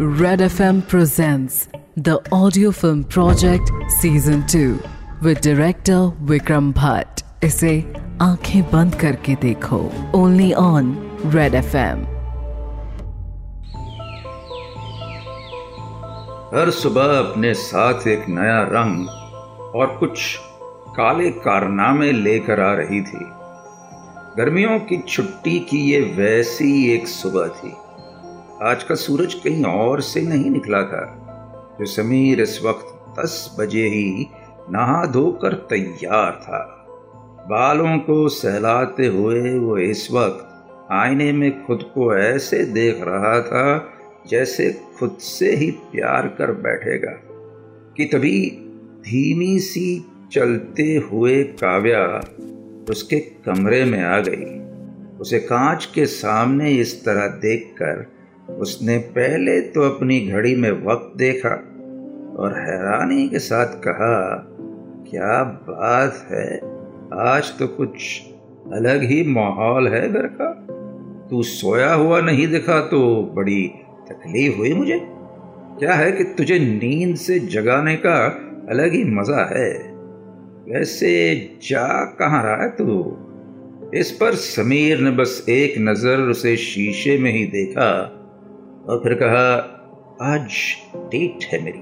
Red FM presents the audio film project season 2 with director Vikram Bhatt. इसे आँखें बंद करके देखो। ओनली ऑन रेड एफएम हर सुबह अपने साथ एक नया रंग और कुछ काले कारनामे लेकर आ रही थी। गर्मियों की छुट्टी की ये वैसी एक सुबह थी। आज का सूरज कहीं और से नहीं निकला था। जो समीर इस वक्त दस बजे ही नहा धोकर तैयार था। बालों को सहलाते हुए वो इस वक्त आईने में खुद को ऐसे देख रहा था जैसे खुद से ही प्यार कर बैठेगा। कि तभी धीमी सी चलते हुए काव्या उसके कमरे में आ गई। उसे कांच के सामने इस तरह देखकर उसने पहले तो अपनी घड़ी में वक्त देखा और हैरानी के साथ कहा, क्या बात है, आज तो कुछ अलग ही माहौल है घर का। तू सोया हुआ नहीं दिखा तो बड़ी तकलीफ़ हुई मुझे। क्या है कि तुझे नींद से जगाने का अलग ही मज़ा है। वैसे जा कहाँ रहा है तू? इस पर समीर ने बस एक नज़र उसे शीशे में ही देखा। और फिर कहा, आज डेट है मेरी,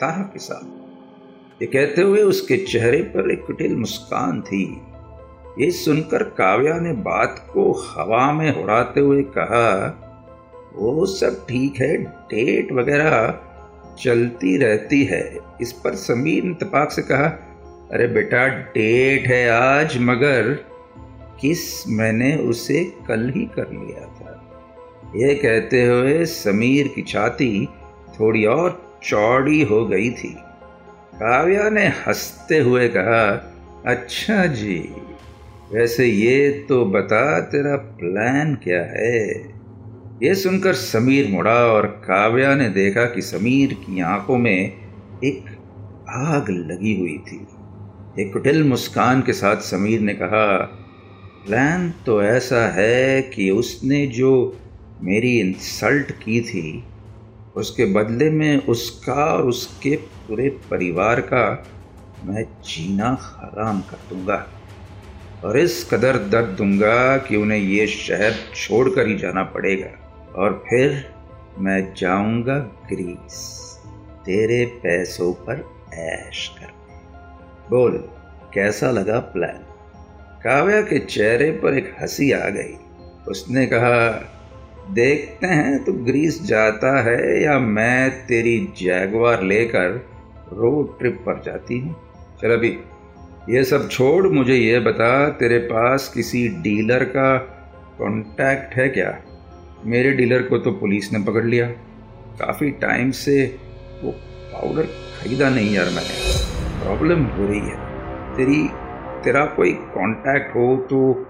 तारा के साथ। ये कहते हुए उसके चेहरे पर एक कुटिल मुस्कान थी। ये सुनकर काव्या ने बात को हवा में उड़ाते हुए कहा, वो सब ठीक है, डेट वगैरह चलती रहती है। इस पर समीर ने तपाक से कहा, अरे बेटा, डेट है आज, मगर किस मैंने उसे कल ही कर लिया था। ये कहते हुए समीर की छाती थोड़ी और चौड़ी हो गई थी। काव्या ने हँसते हुए कहा अच्छा जी, वैसे ये तो बता तेरा प्लान क्या है? ये सुनकर समीर मुड़ा और काव्या ने देखा कि समीर की आँखों में एक आग लगी हुई थी। एक कुटिल मुस्कान के साथ समीर ने कहा, प्लान तो ऐसा है कि उसने जो मेरी इंसल्ट की थी, उसके बदले में उसका और उसके पूरे परिवार का मैं जीना हराम कर दूँगा। और इस कदर दर्द दूँगा कि उन्हें ये शहर छोड़कर ही जाना पड़ेगा। और फिर मैं जाऊँगा ग्रीस। तेरे पैसों पर ऐश कर। बोल, कैसा लगा प्लान? काव्या के चेहरे पर एक हँसी आ गई। उसने कहा देखते हैं तो ग्रीस जाता है या मैं तेरी जैगवार लेकर रोड ट्रिप पर जाती हूँ। चल अभी, ये सब छोड़, मुझे ये बता, तेरे पास किसी डीलर का कांटेक्ट है क्या? मेरे डीलर को तो पुलिस ने पकड़ लिया। काफ़ी टाइम से वो पाउडर खरीदा नहीं यार मैंने। प्रॉब्लम हो रही है। तेरी, तेरा कोई कांटेक्ट हो तो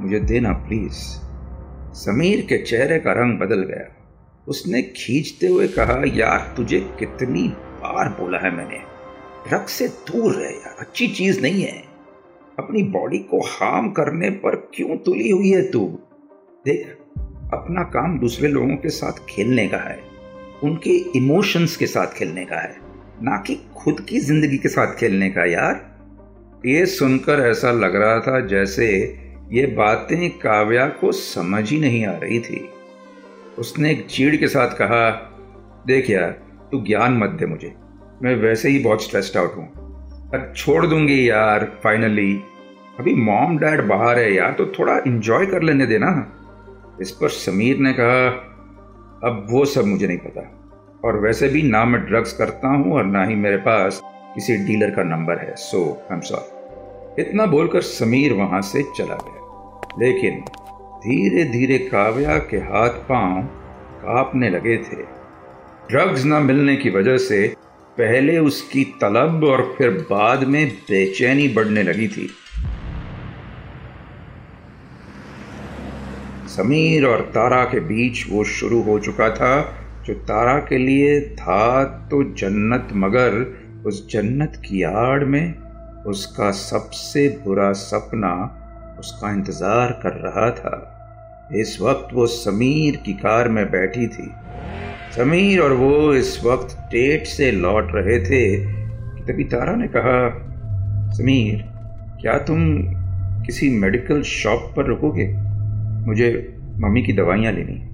मुझे देना प्लीज़ समीर के चेहरे का रंग बदल गया। उसने खींचते हुए कहा, यार, तुझे कितनी बार बोला है मैंने। ड्रग से दूर रहे यार, अच्छी चीज़ नहीं है। अपनी बॉडी को हार्म करने पर क्यों तुली हुई है तू? देख, अपना काम दूसरे लोगों के साथ खेलने का है। उनके इमोशंस के साथ खेलने का है, ना कि खुद की ज़िंदगी के साथ खेलने का, यार। ये सुनकर ऐसा लग रहा था जैसे ये बातें काव्या को समझ ही नहीं आ रही थी। उसने एक चीड़ के साथ कहा, देख यार, तू ज्ञान मत दे मुझे। मैं वैसे ही बहुत स्ट्रेस्ड आउट हूँ। अब छोड़ दूँगी यार फाइनली अभी मॉम डैड बाहर है यार तो थोड़ा इंजॉय कर लेने देना। इस पर समीर ने कहा, अब वो सब मुझे नहीं पता। और वैसे भी ना मैं ड्रग्स करता हूँ और ना ही मेरे पास किसी डीलर का नंबर है। सो आई एम सॉरी इतना बोलकर समीर वहाँ से चला गया। लेकिन धीरे धीरे काव्या के हाथ पाँव कांपने लगे थे। ड्रग्स न मिलने की वजह से पहले उसकी तलब और फिर बाद में बेचैनी बढ़ने लगी थी। समीर और तारा के बीच वो शुरू हो चुका था। जो तारा के लिए था तो जन्नत, मगर उस जन्नत की आड़ में उसका सबसे बुरा सपना उसका इंतज़ार कर रहा था। इस वक्त वो समीर की कार में बैठी थी। समीर और वो इस वक्त टेट से लौट रहे थे। कि तभी तारा ने कहा, समीर, क्या तुम किसी मेडिकल शॉप पर रुकोगे? मुझे मम्मी की दवाइयाँ लेनी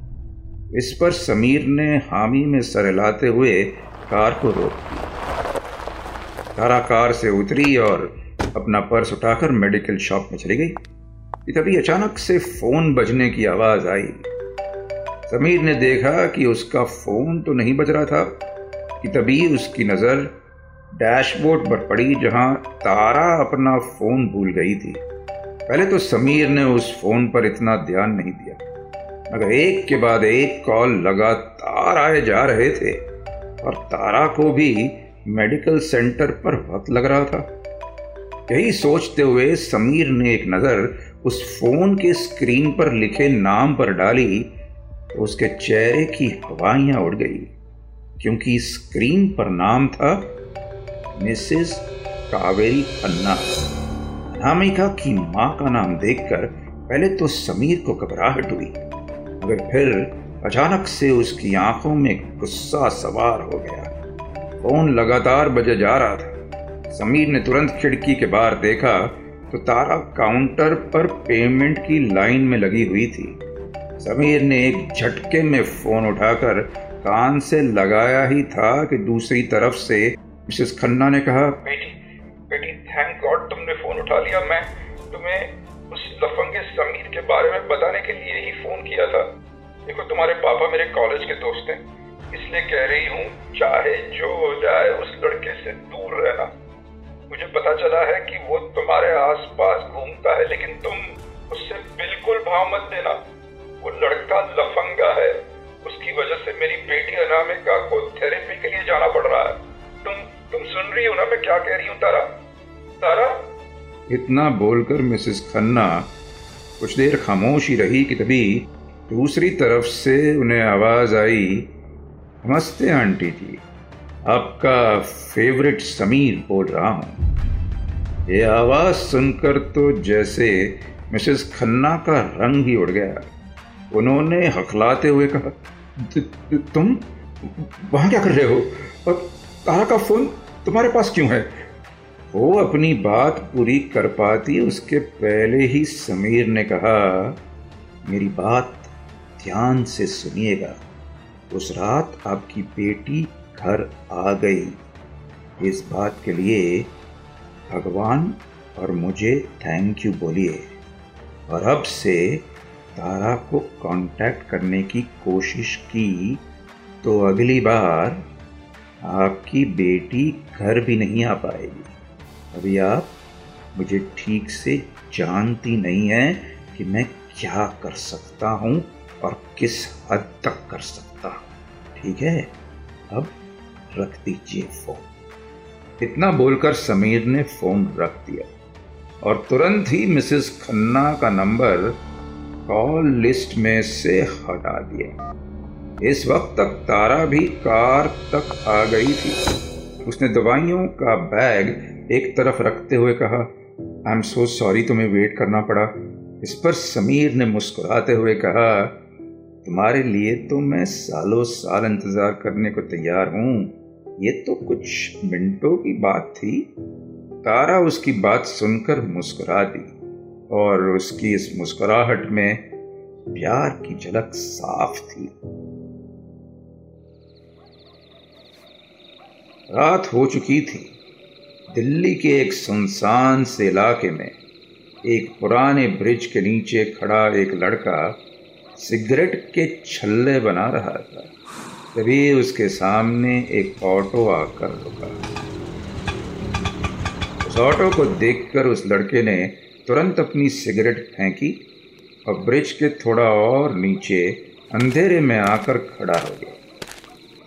इस पर समीर ने हामी में सर हिलाते हुए कार को रोक दिया। तारा कार से उतरी और अपना पर्स उठाकर मेडिकल शॉप में चली गई। कि तभी अचानक से फ़ोन बजने की आवाज़ आई। समीर ने देखा कि उसका फ़ोन तो नहीं बज रहा था, कि तभी उसकी नज़र डैशबोर्ड पर पड़ी जहाँ तारा अपना फ़ोन भूल गई थी। पहले तो समीर ने उस फ़ोन पर इतना ध्यान नहीं दिया, मगर एक के बाद एक कॉल लगातार आए जा रहे थे, और तारा को भी मेडिकल सेंटर पर वक्त लग रहा था। यही सोचते हुए समीर ने एक नज़र उस फ़ोन के स्क्रीन पर लिखे नाम पर डाली तो उसके चेहरे की हवाइयाँ उड़ गई, क्योंकि स्क्रीन पर नाम था मिसेस कावेरी अन्ना अनामिका की माँ का नाम देखकर पहले तो समीर को घबराहट हुई, मगर फिर अचानक से उसकी आँखों में गुस्सा सवार हो गया। फ़ोन लगातार बजे जा रहा था। समीर ने तुरंत खिड़की के बाहर देखा तो तारा काउंटर पर पेमेंट की लाइन में लगी हुई थी। समीर ने एक झटके में फ़ोन उठाकर कान से लगाया ही था कि दूसरी तरफ़ से मिसेस खन्ना ने कहा बेटी बेटी थैंक गॉड तुमने फ़ोन उठा लिया। मैं तुम्हें उस लफंगे समीर के बारे में बताने के लिए ही फ़ोन किया था। देखो, तुम्हारे पापा मेरे कॉलेज के दोस्त हैं, इसलिए कह रही हूँ, चाहे जो हो जाए, उस लड़के से दूर रहना। मुझे पता चला है कि वो तुम्हारे आसपास घूमता है, लेकिन तुम उससे बिल्कुल भाव मत देना। वो लड़का लफंगा है। उसकी वजह से मेरी बेटी अनामिका को थेरेपी के लिए जाना पड़ रहा है। तुम तुम सुन रही हो ना मैं क्या कह रही हूँ, तारा? तारा? इतना बोलकर मिसेस खन्ना कुछ देर खामोश ही रही कि तभी दूसरी तरफ़ से उन्हें आवाज़ आई, नमस्ते, आंटी जी। आपका फेवरेट समीर बोल रहा हूँ। ये आवाज़ सुनकर तो जैसे मिसेस खन्ना का रंग ही उड़ गया। उन्होंने हकलाते हुए कहा तुम वहाँ क्या कर रहे हो? और तारा का फ़ोन तुम्हारे पास क्यों है? वो अपनी बात पूरी कर पाती, उसके पहले ही समीर ने कहा, मेरी बात ध्यान से सुनिएगा। उस रात आपकी बेटी घर आ गई। इस बात के लिए भगवान और मुझे थैंक यू बोलिए। और अब से तारा को कांटेक्ट करने की कोशिश की तो अगली बार आपकी बेटी घर भी नहीं आ पाएगी। अभी आप मुझे ठीक से जानती नहीं है कि मैं क्या कर सकता हूँ और किस हद तक कर सकता हूँ। ठीक है? अब रख दीजिए फ़ोन। इतना बोलकर समीर ने फ़ोन रख दिया और तुरंत ही मिसेस खन्ना का नंबर कॉल लिस्ट में से हटा दिया। इस वक्त तक तारा भी कार तक आ गई थी। उसने दवाइयों का बैग एक तरफ़ रखते हुए कहा आई एम सो सॉरी तुम्हें वेट करना पड़ा। इस पर समीर ने मुस्कुराते हुए कहा, तुम्हारे लिए तो मैं सालों साल इंतज़ार करने को तैयार हूँ। ये तो कुछ मिनटों की बात थी। तारा उसकी बात सुनकर मुस्कुरा दी और उसकी इस मुस्कुराहट में प्यार की झलक साफ़ थी। रात हो चुकी थी। दिल्ली के एक सुनसान से इलाके में एक पुराने ब्रिज के नीचे खड़ा एक लड़का सिगरेट के छल्ले बना रहा था। तभी उसके सामने एक ऑटो आकर रुका। उस ऑटो को देखकर उस लड़के ने तुरंत अपनी सिगरेट फेंकी और ब्रिज के थोड़ा और नीचे अंधेरे में आकर खड़ा हो गया।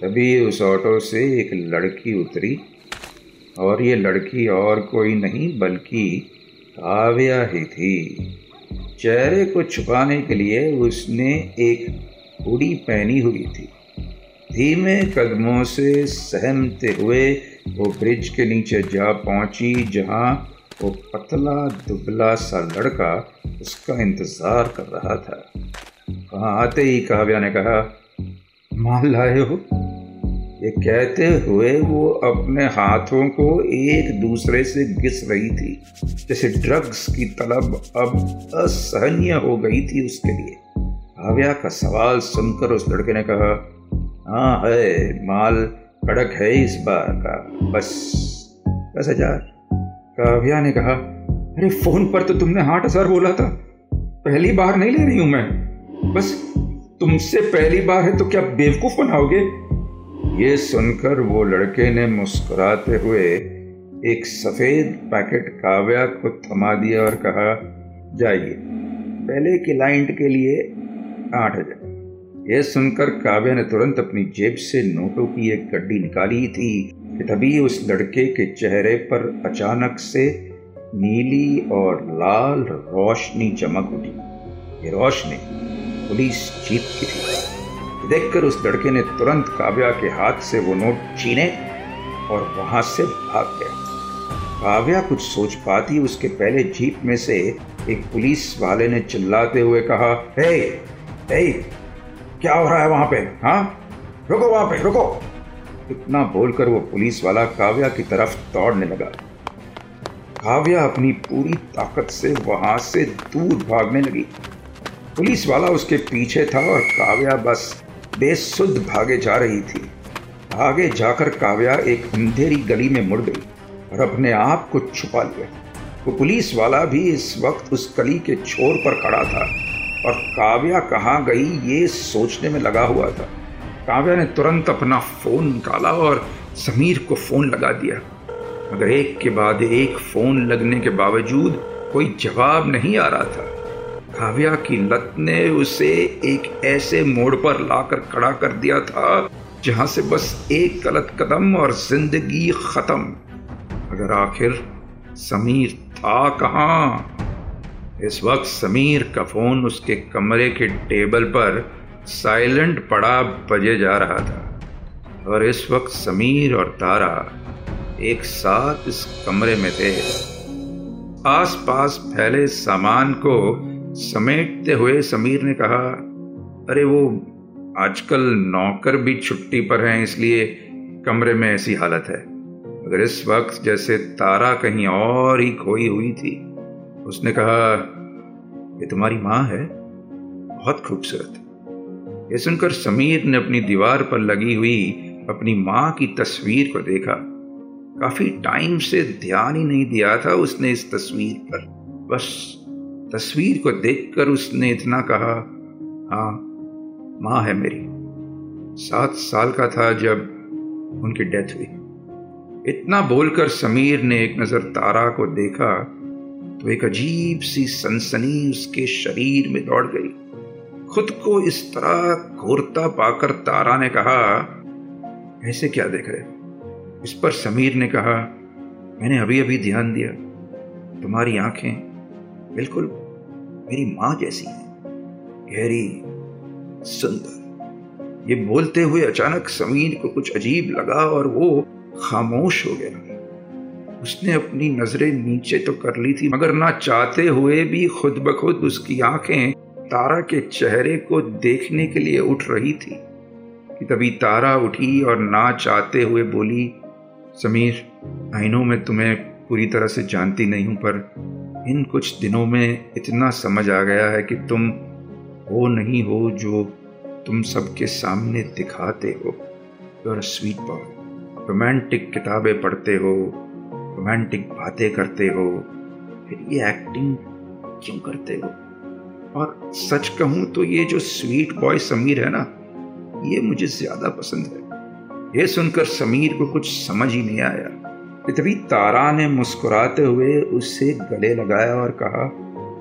तभी उस ऑटो से एक लड़की उतरी और ये लड़की और कोई नहीं, बल्कि काव्या ही थी। चेहरे को छुपाने के लिए उसने एक हुडी पहनी हुई थी। धीमे कदमों से सहमते हुए वो ब्रिज के नीचे जा पहुँची, जहाँ वो पतला दुबला सा लड़का उसका इंतज़ार कर रहा था। वहाँ आते ही काव्या ने कहा माल लाए हो? ये कहते हुए वो अपने हाथों को एक दूसरे से घिस रही थी, जैसे ड्रग्स की तलब अब असहनीय हो गई थी उसके लिए। काव्या का सवाल सुनकर उस लड़के ने कहा हाँ है माल कड़क है इस बार का। बस, दस हज़ार। काव्या ने कहा, अरे, फ़ोन पर तो तुमने आठ हज़ार बोला था। पहली बार नहीं ले रही हूँ मैं। बस, तुमसे पहली बार है तो क्या बेवकूफ़ बनाओगे? ये सुनकर वो लड़के ने मुस्कुराते हुए एक सफ़ेद पैकेट काव्या को थमा दिया और कहा, जाइए, पहले क्लाइंट के लिए आठ हज़ार। यह सुनकर काव्या ने तुरंत अपनी जेब से नोटों की एक गड्डी निकाली थी कि तभी उस लड़के के चेहरे पर अचानक से नीली और लाल रोशनी चमक उठी। ये रोशनी पुलिस जीप की थी। देखकर उस लड़के ने तुरंत काव्या के हाथ से वो नोट छीने और वहाँ से भाग गया। काव्या कुछ सोच पाती उसके पहले जीप में से एक पुलिस वाले ने चिल्लाते हुए कहा हे hey, हे क्या हो रहा है वहाँ पे? हाँ? रुको वहाँ पे, रुको। इतना बोलकर वो पुलिस वाला काव्या की तरफ़ दौड़ने लगा। काव्या अपनी पूरी ताकत से वहाँ से दूर भागने लगी। पुलिस वाला उसके पीछे था और काव्या बस बेसुध भागे जा रही थी। आगे जाकर काव्या एक अंधेरी गली में मुड़ गई और अपने आप को छुपा लिया। वो पुलिस वाला भी इस वक्त उस गली के छोर पर खड़ा था। और काव्या कहाँ गई ये सोचने में लगा हुआ था। काव्या ने तुरंत अपना फ़ोन निकाला और समीर को फ़ोन लगा दिया। मगर एक के बाद एक फ़ोन लगने के बावजूद कोई जवाब नहीं आ रहा था। काव्या की लत ने उसे एक ऐसे मोड़ पर लाकर खड़ा कर दिया था, जहाँ से बस एक गलत कदम और ज़िंदगी खत्म। अगर आखिर समीर था कहाँ? इस वक्त समीर का फ़ोन उसके कमरे के टेबल पर साइलेंट पड़ा बजे जा रहा था। और इस वक्त समीर और तारा एक साथ इस कमरे में थे। आसपास फैले सामान को समेटते हुए समीर ने कहा, अरे वो आजकल नौकर भी छुट्टी पर हैं, इसलिए कमरे में ऐसी हालत है। मगर इस वक्त जैसे तारा कहीं और ही खोई हुई थी। उसने कहा, ये तुम्हारी माँ है। बहुत खूबसूरत। ये सुनकर समीर ने अपनी दीवार पर लगी हुई अपनी माँ की तस्वीर को देखा। काफ़ी टाइम से ध्यान ही नहीं दिया था उसने इस तस्वीर पर। बस तस्वीर को देखकर उसने इतना कहा हाँ माँ है मेरी। सात साल का था जब उनकी डेथ हुई। इतना बोलकर समीर ने एक नज़र तारा को देखा तो एक अजीब सी सनसनी उसके शरीर में दौड़ गई। खुद को इस तरह घूरता पाकर तारा ने कहा, ऐसे क्या देख रहे इस पर समीर ने कहा, मैंने अभी अभी ध्यान दिया। तुम्हारी आँखें बिल्कुल मेरी माँ जैसी है। गहरी, सुंदर। ये बोलते हुए अचानक समीर को कुछ अजीब लगा और वो खामोश हो गया। उसने अपनी नज़रें नीचे तो कर ली थी, मगर ना चाहते हुए भी खुद ब खुद उसकी आँखें तारा के चेहरे को देखने के लिए उठ रही थी। कि तभी तारा उठी और ना चाहते हुए बोली, समीर आइनो में तुम्हें पूरी तरह से जानती नहीं हूँ, पर इन कुछ दिनों में इतना समझ आ गया है कि तुम वो नहीं हो जो तुम सबके सामने दिखाते हो। यूर स्वीट बॉय रोमांटिक किताबें पढ़ते हो रोमांटिक बातें करते हो, फिर ये एक्टिंग क्यों करते हो? और सच कहूँ तो ये जो स्वीट बॉय समीर है ना, ये मुझे ज़्यादा पसंद है। ये सुनकर समीर को कुछ समझ ही नहीं आया। तभी तारा ने मुस्कुराते हुए उससे गले लगाया और कहा,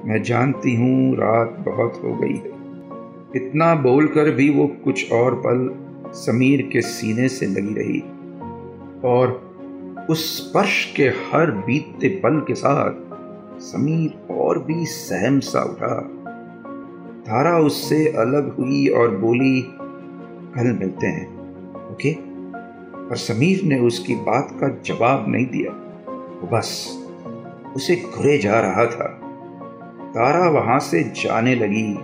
मैं जानती हूँ रात बहुत हो गई है। इतना बोलकर भी वो कुछ और पल समीर के सीने से लगी रही। और उस स्पर्श के हर बीतते पल के साथ समीर और भी सहम सा उठा। तारा उससे अलग हुई और बोली, कल मिलते हैं, ओके? पर समीर ने उसकी बात का जवाब नहीं दिया। वो बस उसे घुरे जा रहा था। तारा वहाँ से जाने लगी।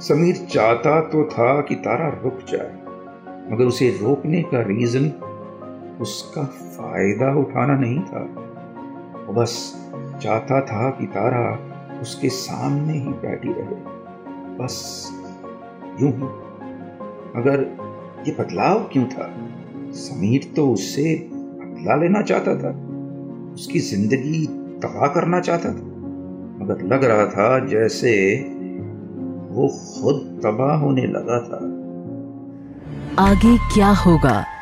समीर चाहता तो था कि तारा रुक जाए, मगर उसे रोकने का रीजन उसका फ़ायदा उठाना नहीं था। वो बस चाहता था कि तारा उसके सामने ही बैठी रहे। बस यूँ ही। मगर ये बदलाव क्यों था? समीर तो उससे बदला लेना चाहता था। उसकी ज़िंदगी तबाह करना चाहता था। मगर लग रहा था जैसे वो खुद तबाह होने लगा था। आगे क्या होगा?